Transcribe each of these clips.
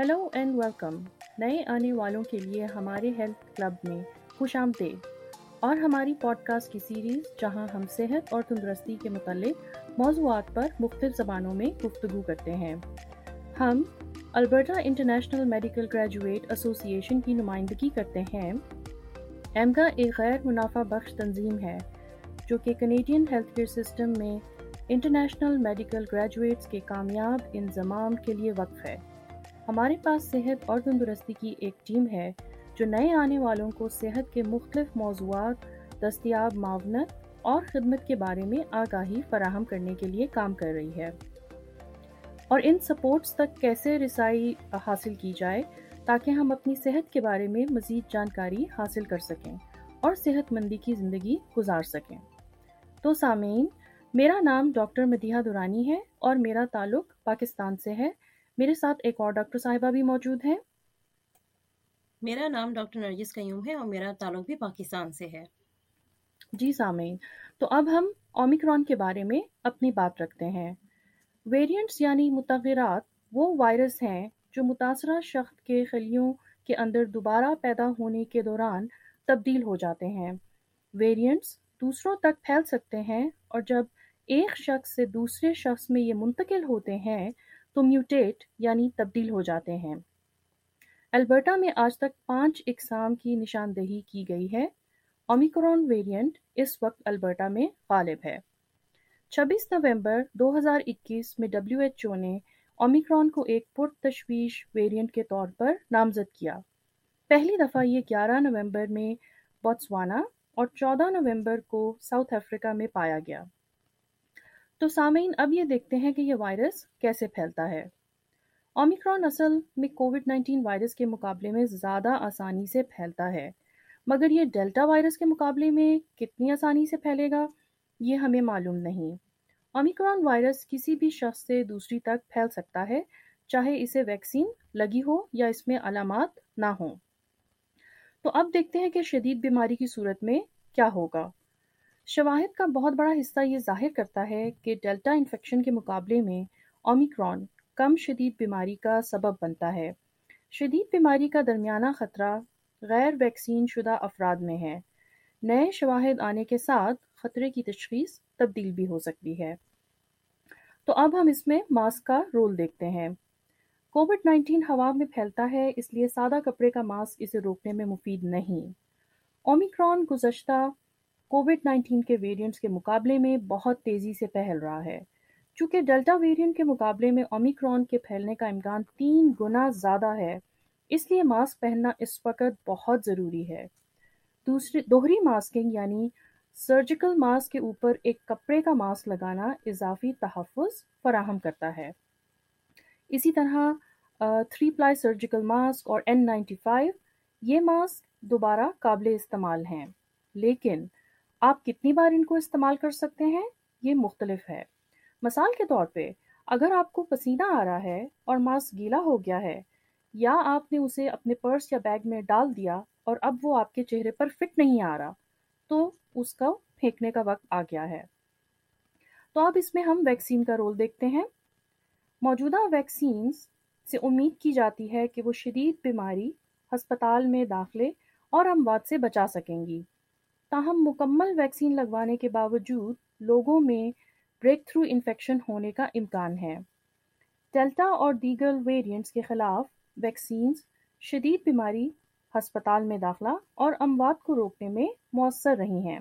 Hello and welcome نئے آنے والوں کے لیے ہمارے ہیلتھ کلب میں خوش آمدید۔ اور ہماری پوڈ کاسٹ کی سیریز جہاں ہم صحت اور تندرستی کے متعلق موضوعات پر مختلف زبانوں میں گفتگو کرتے ہیں۔ ہم البرٹا انٹرنیشنل میڈیکل گریجویٹ ایسوسی ایشن کی نمائندگی کرتے ہیں۔ ایمگا ایک غیر منافع بخش تنظیم ہے، جو کہ کینیڈین ہیلتھ کیئر سسٹم میں انٹرنیشنل میڈیکل گریجویٹس کے کامیاب انضمام کے لیے وقف ہے۔ ہمارے پاس صحت اور تندرستی کی ایک ٹیم ہے جو نئے آنے والوں کو صحت کے مختلف موضوعات، دستیاب معاونت اور خدمت کے بارے میں آگاہی فراہم کرنے کے لیے کام کر رہی ہے۔ اور ان سپورٹس تک کیسے رسائی حاصل کی جائے تاکہ ہم اپنی صحت کے بارے میں مزید جانکاری حاصل کر سکیں اور صحت مندی کی زندگی گزار سکیں۔ تو سامعین، میرا نام ڈاکٹر مدیحہ دورانی ہے اور میرا تعلق پاکستان سے ہے۔ میرے ساتھ ایک اور ڈاکٹر صاحبہ بھی موجود ہیں۔ میرا نام ڈاکٹر نرجس قیوم ہے اور میرا تعلق بھی پاکستان سے ہے۔ جی سامعین تو اب ہم اومیکرون کے بارے میں اپنی بات رکھتے ہیں۔ ویریئنٹس یعنی متغیرات وہ وائرس ہیں جو متاثرہ شخص کے خلیوں کے اندر دوبارہ پیدا ہونے کے دوران تبدیل ہو جاتے ہیں۔ ویریئنٹس دوسروں تک پھیل سکتے ہیں اور جب ایک شخص سے دوسرے شخص میں یہ منتقل ہوتے ہیں تو میوٹیٹ یعنی تبدیل ہو جاتے ہیں۔ البرٹا میں آج تک پانچ اقسام کی نشاندہی کی گئی ہے۔ اومیکرون ویریئنٹ اس وقت البرٹا میں غالب ہے۔ چھبیس نومبر دو ہزار اکیس میں ڈبلیو ایچ او نے اومیکرون کو ایک پر تشویش ویریئنٹ کے طور پر نامزد کیا۔ پہلی دفعہ یہ گیارہ نومبر میں بوتسوانا اور چودہ نومبر کو ساؤتھ افریقہ میں پایا گیا۔ تو سامعین، اب یہ دیکھتے ہیں کہ یہ وائرس کیسے پھیلتا ہے۔ اومیکرون اصل میں کووڈ نائنٹین وائرس کے مقابلے میں زیادہ آسانی سے پھیلتا ہے۔ مگر یہ ڈیلٹا وائرس کے مقابلے میں کتنی آسانی سے پھیلے گا؟ یہ ہمیں معلوم نہیں۔ اومیکرون وائرس کسی بھی شخص سے دوسری تک پھیل سکتا ہے، چاہے اسے ویکسین لگی ہو یا اس میں علامات نہ ہوں۔ تو اب دیکھتے ہیں کہ شدید بیماری کی صورت میں کیا ہوگا۔ شواہد کا بہت بڑا حصہ یہ ظاہر کرتا ہے کہ ڈیلٹا انفیکشن کے مقابلے میں اومیکرون کم شدید بیماری کا سبب بنتا ہے۔ شدید بیماری کا درمیانہ خطرہ غیر ویکسین شدہ افراد میں ہے۔ نئے شواہد آنے کے ساتھ خطرے کی تشخیص تبدیل بھی ہو سکتی ہے۔ تو اب ہم اس میں ماسک کا رول دیکھتے ہیں۔ کووڈ نائنٹین ہوا میں پھیلتا ہے، اس لیے سادہ کپڑے کا ماسک اسے روکنے میں مفید نہیں۔ اومیکرون گزشتہ کووڈ نائنٹین کے ویریئنٹس کے مقابلے میں بہت تیزی سے پھیل رہا ہے۔ چونکہ ڈیلٹا ویریئنٹ کے مقابلے میں اومیکرون کے پھیلنے کا امکان تین گنا زیادہ ہے، اس لیے ماسک پہننا اس وقت بہت ضروری ہے۔ دوسری، دوہری ماسکنگ یعنی سرجیکل ماسک کے اوپر ایک کپڑے کا ماسک لگانا اضافی تحفظ فراہم کرتا ہے۔ اسی طرح تھری پلائی سرجیکل ماسک اور این نائنٹی فائیو یہ ماسک دوبارہ قابل استعمال ہیں۔ لیکن آپ کتنی بار ان کو استعمال کر سکتے ہیں؟ یہ مختلف ہے۔ مثال کے طور پہ، اگر آپ کو پسینہ آ رہا ہے اور ماسک گیلا ہو گیا ہے، یا آپ نے اسے اپنے پرس یا بیگ میں ڈال دیا اور اب وہ آپ کے چہرے پر فٹ نہیں آ رہا، تو اس کا پھینکنے کا وقت آ گیا ہے۔ تو اب اس میں ہم ویکسین کا رول دیکھتے ہیں۔ موجودہ ویکسینز سے امید کی جاتی ہے کہ وہ شدید بیماری ہسپتال میں داخلے اور اموات سے بچا سکیں گی۔ تاہم مکمل ویکسین لگوانے کے باوجود لوگوں میں بریک تھرو انفیکشن ہونے کا امکان ہے۔ ڈیلٹا اور دیگر ویریئنٹس کے خلاف ویکسینز شدید بیماری، ہسپتال میں داخلہ اور اموات کو روکنے میں مؤثر رہی ہیں۔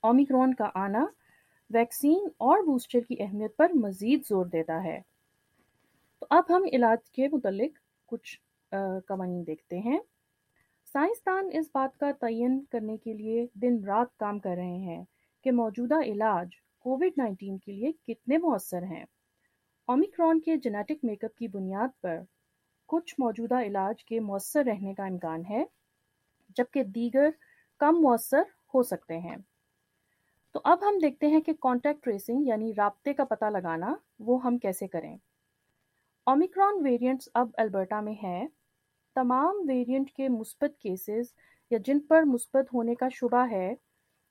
اومیکرون کا آنا ویکسین اور بوسٹر کی اہمیت پر مزید زور دیتا ہے۔ تو اب ہم علاج کے متعلق کچھ قوانین دیکھتے ہیں۔ سائنسدان اس بات کا تعین کرنے کے لیے دن رات کام کر رہے ہیں کہ موجودہ علاج کووڈ نائنٹین کے لیے کتنے مؤثر ہیں۔ اومیکرون کے جینیٹک میک اپ کی بنیاد پر کچھ موجودہ علاج کے مؤثر رہنے کا امکان ہے، جبکہ دیگر کم مؤثر ہو سکتے ہیں۔ تو اب ہم دیکھتے ہیں کہ کانٹیکٹ ٹریسنگ یعنی رابطے کا پتہ لگانا وہ ہم کیسے کریں۔ اومیکرون ویریئنٹس اب البرٹا میں ہیں۔ تمام ویرینٹ کے مثبت کیسز یا جن پر مثبت ہونے کا شبہ ہے،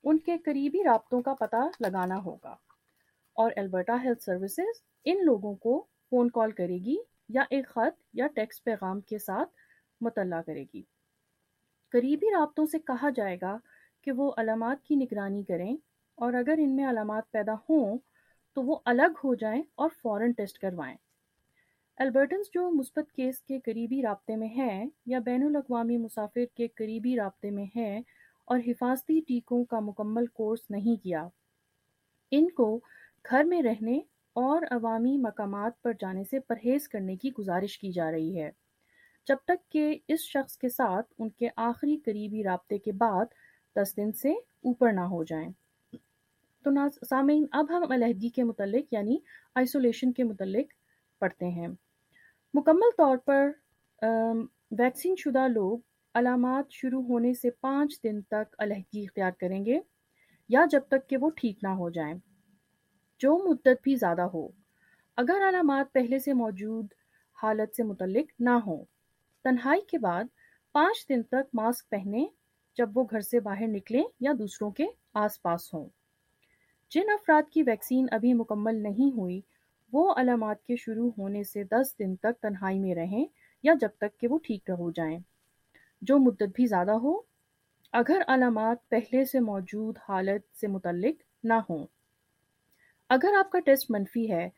ان کے قریبی رابطوں کا پتہ لگانا ہوگا۔ اور البرٹا ہیلتھ سروسز ان لوگوں کو فون کال کرے گی یا ایک خط یا ٹیکسٹ پیغام کے ساتھ مطلع کرے گی۔ قریبی رابطوں سے کہا جائے گا کہ وہ علامات کی نگرانی کریں اور اگر ان میں علامات پیدا ہوں تو وہ الگ ہو جائیں اور فوراً ٹیسٹ کروائیں۔ البرٹنس جو مثبت کیس کے قریبی رابطے میں ہیں یا بین الاقوامی مسافر کے قریبی رابطے میں ہیں اور حفاظتی ٹیکوں کا مکمل کورس نہیں کیا، ان کو گھر میں رہنے اور عوامی مقامات پر جانے سے پرہیز کرنے کی گزارش کی جا رہی ہے۔ جب تک کہ اس شخص کے ساتھ ان کے آخری قریبی رابطے کے بعد دس دن سے اوپر نہ ہو جائیں۔ تو سامعین، اب ہم علیحدگی کے متعلق یعنی آئسولیشن کے متعلق پڑھتے ہیں۔ مکمل طور پر ویکسین شدہ لوگ علامات شروع ہونے سے پانچ دن تک علیحدگی اختیار کریں گے یا جب تک کہ وہ ٹھیک نہ ہو جائیں۔ جو مدت بھی زیادہ ہو، اگر علامات پہلے سے موجود حالت سے متعلق نہ ہوں، تنہائی کے بعد پانچ دن تک ماسک پہنے جب وہ گھر سے باہر نکلیں یا دوسروں کے آس پاس ہوں۔ جن افراد کی ویکسین ابھی مکمل نہیں ہوئی وہ علامات کے شروع ہونے سے دس دن تک تنہائی میں رہیں یا جب تک کہ وہ ٹھیک ہو جائیں۔ جو مدت بھی زیادہ ہو، اگر علامات پہلے سے موجود حالت سے متعلق نہ ہوں۔ اگر آپ کا ٹیسٹ منفی ہے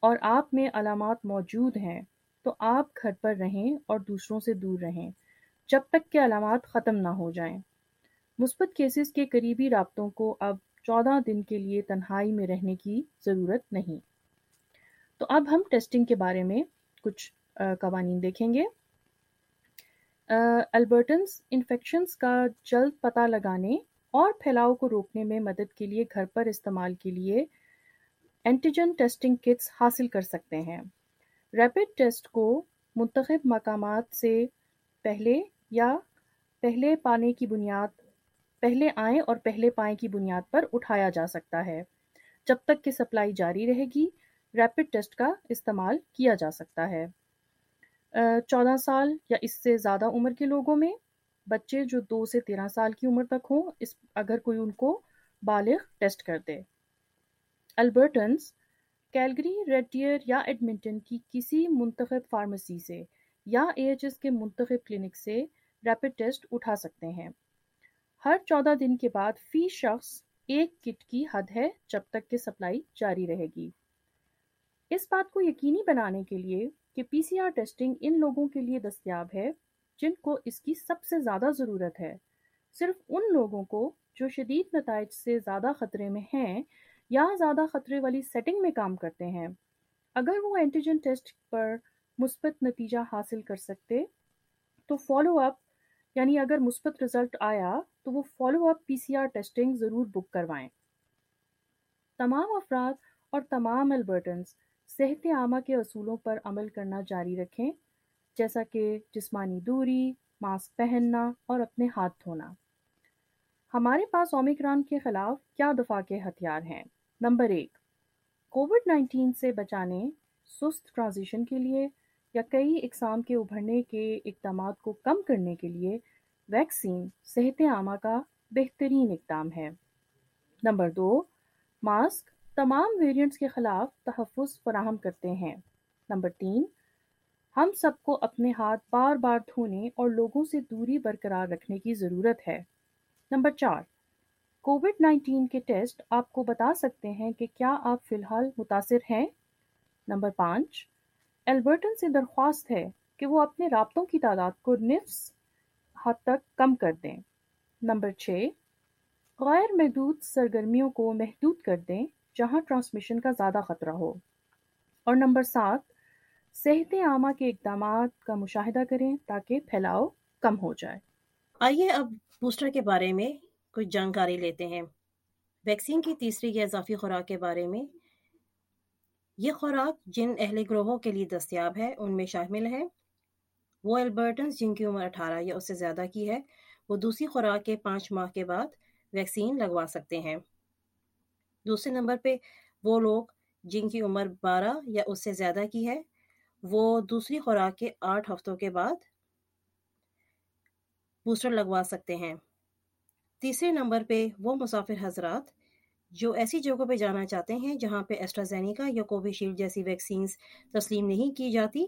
اور آپ میں علامات موجود ہیں، تو آپ گھر پر رہیں اور دوسروں سے دور رہیں جب تک کہ علامات ختم نہ ہو جائیں۔ مثبت کیسز کے قریبی رابطوں کو اب چودہ دن کے لیے تنہائی میں رہنے کی ضرورت نہیں۔ تو اب ہم ٹیسٹنگ کے بارے میں کچھ قوانین دیکھیں گے۔ البرٹنس انفیکشنز کا جلد پتہ لگانے اور پھیلاؤ کو روکنے میں مدد کے لیے گھر پر استعمال کے لیے اینٹیجن ٹیسٹنگ کٹس حاصل کر سکتے ہیں۔ ریپڈ ٹیسٹ کو منتخب مقامات سے پہلے یا پہلے پانے کی بنیاد، پہلے آئیں اور پہلے پائیں کی بنیاد پر اٹھایا جا سکتا ہے۔ جب تک کہ سپلائی جاری رہے گی ریپڈ ٹیسٹ کا استعمال کیا جا سکتا ہے۔ چودہ سال یا اس سے زیادہ عمر کے لوگوں میں بچے جو دو سے تیرہ سال کی عمر تک ہوں، اس، اگر کوئی ان کو بالغ ٹیسٹ کر دے۔ البرٹنس کیلگری، ریڈیئر یا ایڈمنٹن کی کسی منتخب فارمیسی سے یا اے ایچ ایس کے منتخب کلینک سے ریپڈ ٹیسٹ اٹھا سکتے ہیں۔ ہر چودہ دن کے بعد فی شخص ایک کٹ کی حد ہے جب تک کہ سپلائی جاری رہے گی۔ اس بات کو یقینی بنانے کے لیے کہ پی سی آر ٹیسٹنگ ان لوگوں کے لیے دستیاب ہے جن کو اس کی سب سے زیادہ ضرورت ہے۔ صرف ان لوگوں کو جو شدید نتائج سے زیادہ خطرے میں ہیں یا زیادہ خطرے والی سیٹنگ میں کام کرتے ہیں۔ اگر وہ اینٹیجن ٹیسٹ پر مثبت نتیجہ حاصل کر سکتے، تو فالو اپ یعنی اگر مثبت رزلٹ آیا، تو وہ follow up P C R testing ضرور بک کروائیں۔ تمام افراد اور تمام البرٹنس صحت عامہ کے اصولوں پر عمل کرنا جاری رکھیں، جیسا کہ جسمانی دوری، ماسک پہننا اور اپنے ہاتھ دھونا۔ ہمارے پاس اومیکران کے خلاف کیا دفاع کے ہتھیار ہیں؟ نمبر ایک، کووڈ نائنٹین سے بچانے، سست ٹرانزیشن کے لیے یا کئی اقسام کے ابھرنے کے اقدامات کو کم کرنے کے لیے ویکسین صحت عامہ کا بہترین اقدام ہے۔ نمبر دو، ماسک تمام ویریئنٹس کے خلاف تحفظ فراہم کرتے ہیں۔ نمبر تین، ہم سب کو اپنے ہاتھ بار بار دھونے اور لوگوں سے دوری برقرار رکھنے کی ضرورت ہے۔ نمبر چار، کووڈ نائنٹین کے ٹیسٹ آپ کو بتا سکتے ہیں کہ کیا آپ فی الحال متاثر ہیں۔ نمبر پانچ البرٹن سے درخواست ہے کہ وہ اپنے رابطوں کی تعداد کو نفس حد تک کم کر دیں۔ نمبر چھ، غیر محدود سرگرمیوں کو محدود کر دیں۔ جہاں ٹرانسمیشن کا زیادہ خطرہ ہو۔ اور نمبر سات، صحت عامہ کے اقدامات کا مشاہدہ کریں تاکہ پھیلاؤ کم ہو جائے۔ آئیے اب بوسٹر کے بارے میں کچھ جانکاری لیتے ہیں۔ ویکسین کی تیسری یا اضافی خوراک کے بارے میں۔ یہ خوراک جن اہل گروہوں کے لیے دستیاب ہے، ان میں شامل ہے۔ وہ البرٹنس جن کی عمر اٹھارہ یا اس سے زیادہ کی ہے، وہ دوسری خوراک کے پانچ ماہ کے بعد ویکسین لگوا سکتے ہیں۔ دوسرے نمبر پہ وہ لوگ جن کی عمر بارہ یا اس سے زیادہ کی ہے، وہ دوسری خوراک کے آٹھ ہفتوں کے بعد بوسٹر لگوا سکتے ہیں۔ تیسرے نمبر پہ وہ مسافر حضرات جو ایسی جگہوں پہ جانا چاہتے ہیں جہاں پہ ایسٹرازینیکا یا کووی شیلڈ جیسی ویکسینز تسلیم نہیں کی جاتی،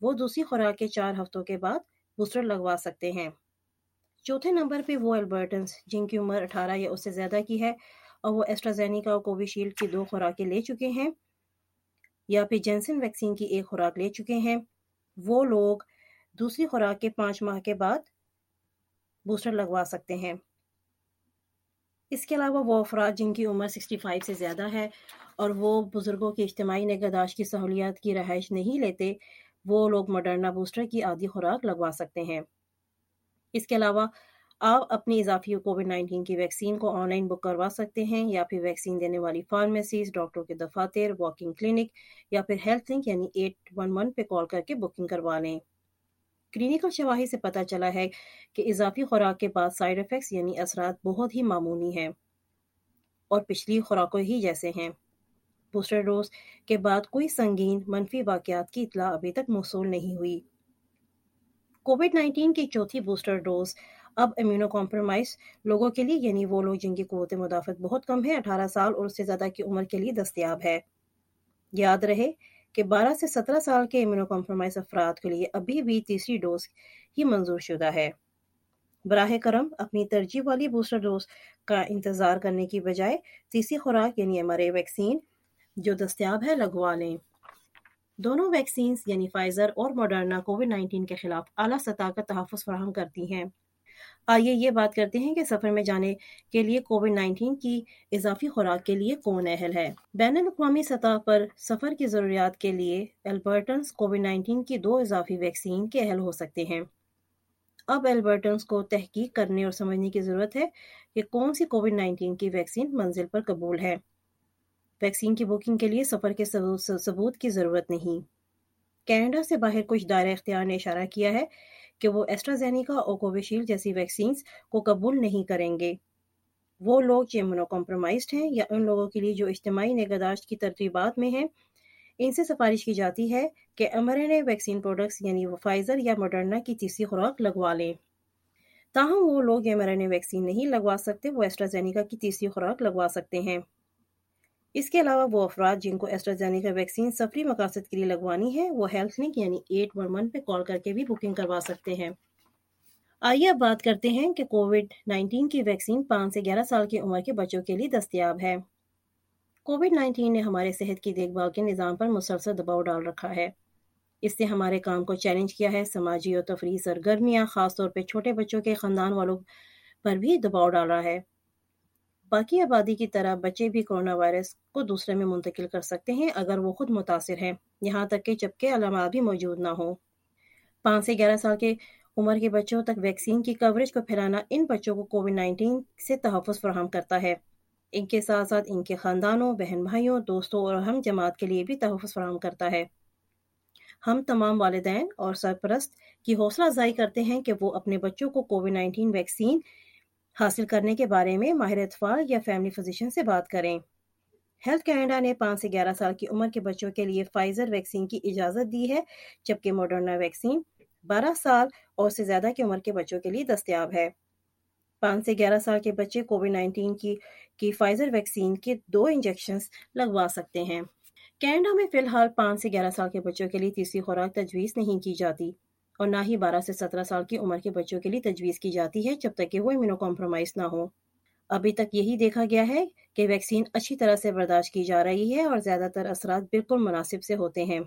وہ دوسری خوراک کے چار ہفتوں کے بعد بوسٹر لگوا سکتے ہیں۔ چوتھے نمبر پہ وہ البرٹنس جن کی عمر اٹھارہ یا اس سے زیادہ کی ہے اور وہ ایسٹرازینیکا اور کوویشیلڈ کی دو خوراکیں لے چکے ہیں یا پھر جینسن ویکسین کی ایک خوراک لے چکے ہیں۔ وہ لوگ دوسری خوراک کے پانچ ماہ کے بعد بوسٹر لگوا سکتے ہیں۔ اس کے علاوہ وہ افراد جن کی عمر سکسٹی فائیو سے زیادہ ہے اور وہ بزرگوں کی اجتماعی نگہداشت کی سہولیات کی رہائش نہیں لیتے، وہ لوگ مڈرنا بوسٹر کی آدھی خوراک لگوا سکتے ہیں۔ اس کے علاوہ آپ اپنی اضافی کووڈ نائنٹین کی ویکسین کو آن لائن بک کروا سکتے ہیں یا پھر ویکسین دینے والی فارمیسیز ڈاکٹروں کے دفاتر واکنگ کلینک یا پھر ہیلتھ لنک یعنی ایٹ ون ون پہ کال کر کے بکنگ کروا لیں۔ کلینکل شواہی سے پتہ چلا ہے کہ اضافی خوراک کے بعد سائیڈ افیکٹس یعنی اثرات بہت ہی معمولی ہیں اور پچھلی خوراکوں ہی جیسے ہیں۔ بوسٹر ڈوز کے بعد کوئی سنگین منفی واقعات کی اطلاع ابھی تک موصول نہیں ہوئی۔ کووڈ نائنٹین کی چوتھی بوسٹر ڈوز اب امیونو کمپرومائز لوگوں کے لیے یعنی وہ لوگ جن کی قوت مدافعت بہت کم ہے، اٹھارہ سال اور اس سے زیادہ کی عمر کے لیے دستیاب ہے۔ یاد رہے کہ بارہ سے سترہ سال کے امیونو کمپرومائز افراد کے لیے ابھی بھی تیسری ڈوز ہی منظور شدہ ہے۔ براہ کرم اپنی ترجیح والی بوسٹر ڈوز کا انتظار کرنے کی بجائے تیسری خوراک یعنی ایم آر اے ویکسین، جو دستیاب ہے، لگوا لیں۔ دونوں ویکسینز یعنی فائزر اور ماڈرنا، کووڈ نائنٹین کے خلاف اعلیٰ سطح کا تحفظ فراہم کرتی ہیں۔ آئیے یہ بات کرتے ہیں کہ سفر میں جانے کے لیے کووڈ نائنٹین کی اضافی خوراک کے لیے کون اہل ہے؟ بین الاقوامی سطح پر سفر کی ضروریات کے لیے البرٹنس کووڈ نائنٹین کی دو اضافی ویکسین کے اہل ہو سکتے ہیں۔ اب البرٹنس کو تحقیق کرنے اور سمجھنے کی ضرورت ہے کہ کون سی کووڈ نائنٹین کی ویکسین منزل پر قبول ہے۔ ویکسین کی بکنگ کے لیے سفر کے ثبوت کی ضرورت نہیں۔ کینیڈا سے باہر کچھ دائرہ اختیار نے اشارہ کیا ہے کہ وہ ایسٹرازینیکا اور کوویشیلڈ جیسی ویکسینز کو قبول نہیں کریں گے۔ وہ لوگ جو امونو کمپرومائزڈ ہیں یا ان لوگوں کے لیے جو اجتماعی نگہداشت کی ترتیبات میں ہیں۔ ان سے سفارش کی جاتی ہے کہ امرین ویکسین پروڈکٹس یعنی وہ فائزر یا مڈرنا کی تیسری خوراک لگوا لیں۔ تاہم وہ لوگ امرین ویکسین نہیں لگوا سکتے، وہ ایسٹرازینیکا کی تیسری خوراک لگوا سکتے ہیں۔ اس کے علاوہ وہ افراد جن کو ایسٹرازینیکا ویکسین سفری مقاصد کے لیے لگوانی ہے، وہ ہیلتھ لنک یعنی ایٹ ون ون پہ کال کر کے بھی بکنگ کروا سکتے ہیں۔ آئیے اب بات کرتے ہیں کہ کووڈ نائنٹین کی ویکسین پانچ سے گیارہ سال کی عمر کے بچوں کے لیے دستیاب ہے۔ کووڈ نائنٹین نے ہمارے صحت کی دیکھ بھال کے نظام پر مسلسل دباؤ ڈال رکھا ہے۔ اس نے ہمارے کام کو چیلنج کیا ہے۔ سماجی اور تفریح سرگرمیاں خاص طور پہ چھوٹے بچوں کے خاندان والوں پر بھی دباؤ ڈالا ہے۔ باقی آبادی کی طرح بچے بھی کرونا وائرس کو دوسرے میں منتقل کر سکتے ہیں اگر وہ خود متاثر ہیں۔ یہاں تک کہ جبکہ علامات بھی موجود نہ ہوں۔ پانچ سے گیارہ سال کے عمر کے بچوں تک ویکسین کی کوریج کو پھیلانا ان بچوں کو کووڈ نائنٹین سے تحفظ فراہم کرتا ہے۔ ان کے ساتھ ساتھ ان کے خاندانوں، بہن بھائیوں، دوستوں اور ہم جماعت کے لیے بھی تحفظ فراہم کرتا ہے۔ ہم تمام والدین اور سرپرست کی حوصلہ افزائی کرتے ہیں کہ وہ اپنے بچوں کو کووڈ نائنٹین ویکسین حاصل کرنے کے بارے میں ماہر اطفال یا فیملی فزیشن سے بات کریں۔ ہیلتھ کینیڈا نے پانچ سے گیارہ سال کی عمر کے بچوں کے لیے فائزر ویکسین کی اجازت دی ہے، جبکہ ماڈرنا ویکسین بارہ سال اور سے زیادہ کی عمر کے بچوں کے لیے دستیاب ہے۔ پانچ سے گیارہ سال کے بچے کووڈ نائنٹین کی کی فائزر ویکسین کے دو انجیکشنز لگوا سکتے ہیں۔ کینیڈا میں فی الحال پانچ سے گیارہ سال کے بچوں کے لیے تیسری خوراک تجویز نہیں کی جاتی۔ اور نہ ہی بارہ سے سترہ سال کی عمر کے بچوں کے لیے تجویز کی جاتی ہے جب تک کہ وہ امیونو کمپرومائز نہ ہو ابھی تک یہی دیکھا گیا ہے کہ ویکسین اچھی طرح سے برداشت کی جا رہی ہے اور زیادہ تر اثرات بالکل مناسب سے ہوتے ہیں۔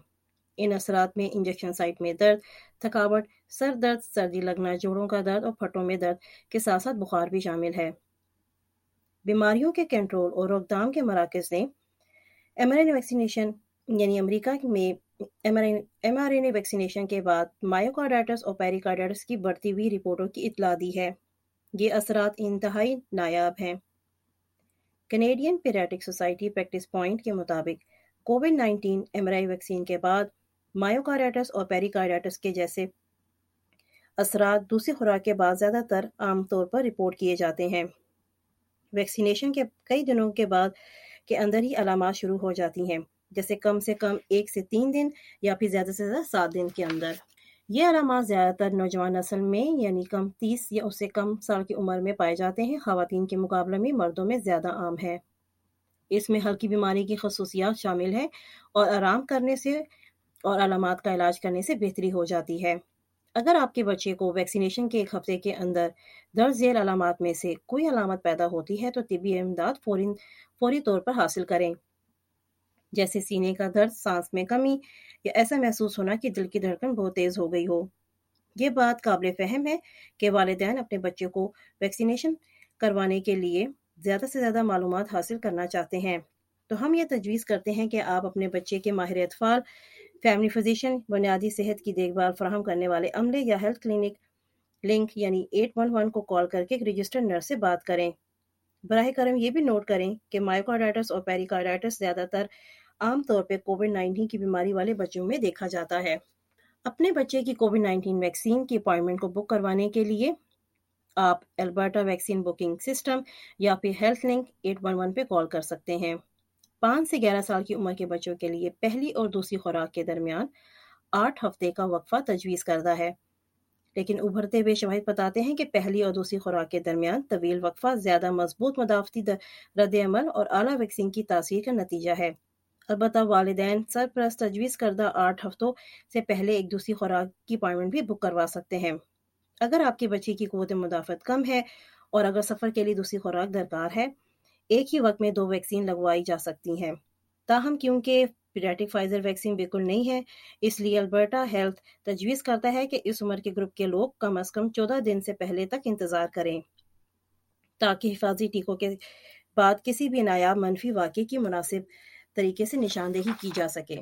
ان اثرات میں انجیکشن سائٹ میں درد، تھکاوٹ، سر درد، سردی لگنا، جوڑوں کا درد اور پھٹوں میں درد کے ساتھ ساتھ بخار بھی شامل ہے۔ بیماریوں کے کنٹرول اور روک تھام کے مراکز نے ایمرین ویکسینیشن یعنی امریکہ میں M R N A vaccination کے بعد مایوکارڈائٹس اور پیریکارڈائٹس کی بڑھتی ہوئی رپورٹوں کی اطلاع دی ہے۔ یہ اثرات انتہائی نایاب ہیں۔ Canadian Paediatric Society practice point کے مطابق COVID nineteen M R I vaccine کے بعد مایوکارڈائٹس اور پیریکارڈائٹس کے جیسے اثرات دوسری خوراک کے بعد زیادہ تر عام طور پر رپورٹ کیے جاتے ہیں۔ ویکسینیشن کے کئی دنوں کے بعد کے اندر ہی علامات شروع ہو جاتی ہیں۔ جیسے کم سے کم ایک سے تین دن یا پھر زیادہ سے زیادہ سات دن کے اندر۔ یہ علامات زیادہ تر نوجوان نسل میں یعنی کم تیس یا اس سے کم سال کی عمر میں پائے جاتے ہیں۔ خواتین کے مقابلے میں مردوں میں زیادہ عام ہے۔ اس میں ہلکی بیماری کی خصوصیات شامل ہیں اور آرام کرنے سے اور علامات کا علاج کرنے سے بہتری ہو جاتی ہے۔ اگر آپ کے بچے کو ویکسینیشن کے ایک ہفتے کے اندر درج ذیل علامات میں سے کوئی علامت پیدا ہوتی ہے تو طبی امداد فوری فوری طور پر حاصل کریں۔ جیسے سینے کا درد، سانس میں کمی یا ایسا محسوس ہونا کہ دل کی دھڑکن بہت تیز ہو گئی ہو۔ یہ بات قابل فہم ہے کہ والدین اپنے بچے کو ویکسینیشن کروانے کے لیے زیادہ سے زیادہ معلومات حاصل کرنا چاہتے ہیں۔ تو ہم یہ تجویز کرتے ہیں کہ آپ اپنے بچے کے ماہر اطفال فیملی فزیشین بنیادی صحت کی دیکھ بھال فراہم کرنے والے عملے یا ہیلتھ کلینک لنک یعنی ایٹ ون ون کو کال کر کے ایک رجسٹرڈ نرس سے بات کریں۔ براہ کرم یہ بھی نوٹ کریں کہ مائکوڈائٹس اور پیریکارڈائٹس زیادہ تر عام طور پہ کووڈ نائنٹین کی بیماری والے بچوں میں دیکھا جاتا ہے۔ اپنے بچے کی کووڈ نائنٹین ویکسین کی اپوائنٹمنٹ کو بک کروانے کے لیے آپ البرٹا ویکسین بکنگ سسٹم یا پھر health link eight one one پہ کال کر سکتے ہیں۔ پانچ سے گیارہ سال کی عمر کے بچوں کے لیے پہلی اور دوسری خوراک کے درمیان آٹھ ہفتے کا وقفہ تجویز کردہ ہے۔ لیکن ابھرتے ہوئے شواہد بتاتے ہیں کہ پہلی اور دوسری خوراک کے درمیان طویل وقفہ، زیادہ مضبوط مدافعتی رد عمل اور اعلیٰ ویکسین کی تاثیر کا نتیجہ ہے۔ البتہ والدین سرپرست تجویز کردہ آٹھ ہفتوں سے پہلے ایک دوسری خوراک کی اپوائنٹمنٹ بھی بک کروا سکتے ہیں۔ اگر آپ کے بچے کی قوت مدافعت کم ہے اور اگر سفر کے لیے دوسری خوراک درکار ہے، ایک ہی وقت میں دو ویکسین لگوائی جا سکتی ہیں۔ تاہم، کیونکہ پیڈیٹک فائزر ویکسین بالکل نہیں ہے، اس لیے البرٹا ہیلتھ تجویز کرتا ہے کہ اس عمر کے گروپ کے لوگ کم از کم چودہ دن سے پہلے تک انتظار کریں۔ تاکہ حفاظتی ٹیکوں کے بعد کسی بھی نایاب منفی واقعے کی مناسب طریقے سے نشاندہی کی جا سکے۔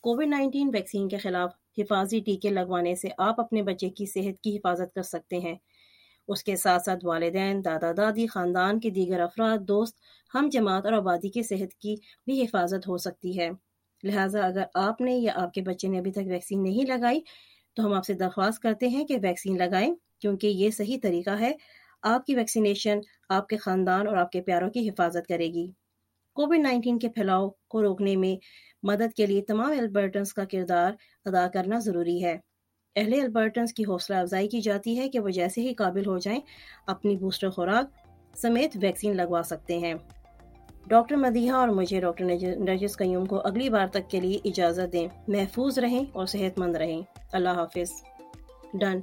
کووڈ نائنٹین ویکسین کے خلاف حفاظتی ٹیکے لگوانے سے آپ اپنے بچے کی صحت کی حفاظت کر سکتے ہیں۔ اس کے ساتھ ساتھ والدین، دادا دادی، خاندان کے دیگر افراد، دوست، ہم جماعت اور آبادی کی صحت کی بھی حفاظت ہو سکتی ہے۔ لہٰذا اگر آپ نے یا آپ کے بچے نے ابھی تک ویکسین نہیں لگائی، تو ہم آپ سے درخواست کرتے ہیں کہ ویکسین لگائیں، کیونکہ یہ صحیح طریقہ ہے۔ آپ کی ویکسینیشن آپ کے خاندان اور آپ کے پیاروں کی حفاظت کرے گی۔ کووڈ نائنٹین کے پھیلاؤ کو روکنے میں مدد کے لیے تمام البرٹنس کا کردار ادا کرنا ضروری ہے۔ اہل البرٹنس کی حوصلہ افزائی کی جاتی ہے کہ وہ جیسے ہی قابل ہو جائیں اپنی بوسٹر خوراک سمیت ویکسین لگوا سکتے ہیں۔ ڈاکٹر مدیحہ اور مجھے ڈاکٹر نرجس قیوم کو اگلی بار تک کے لیے اجازت دیں۔ محفوظ رہیں اور صحت مند رہیں۔ اللہ حافظ۔ ڈن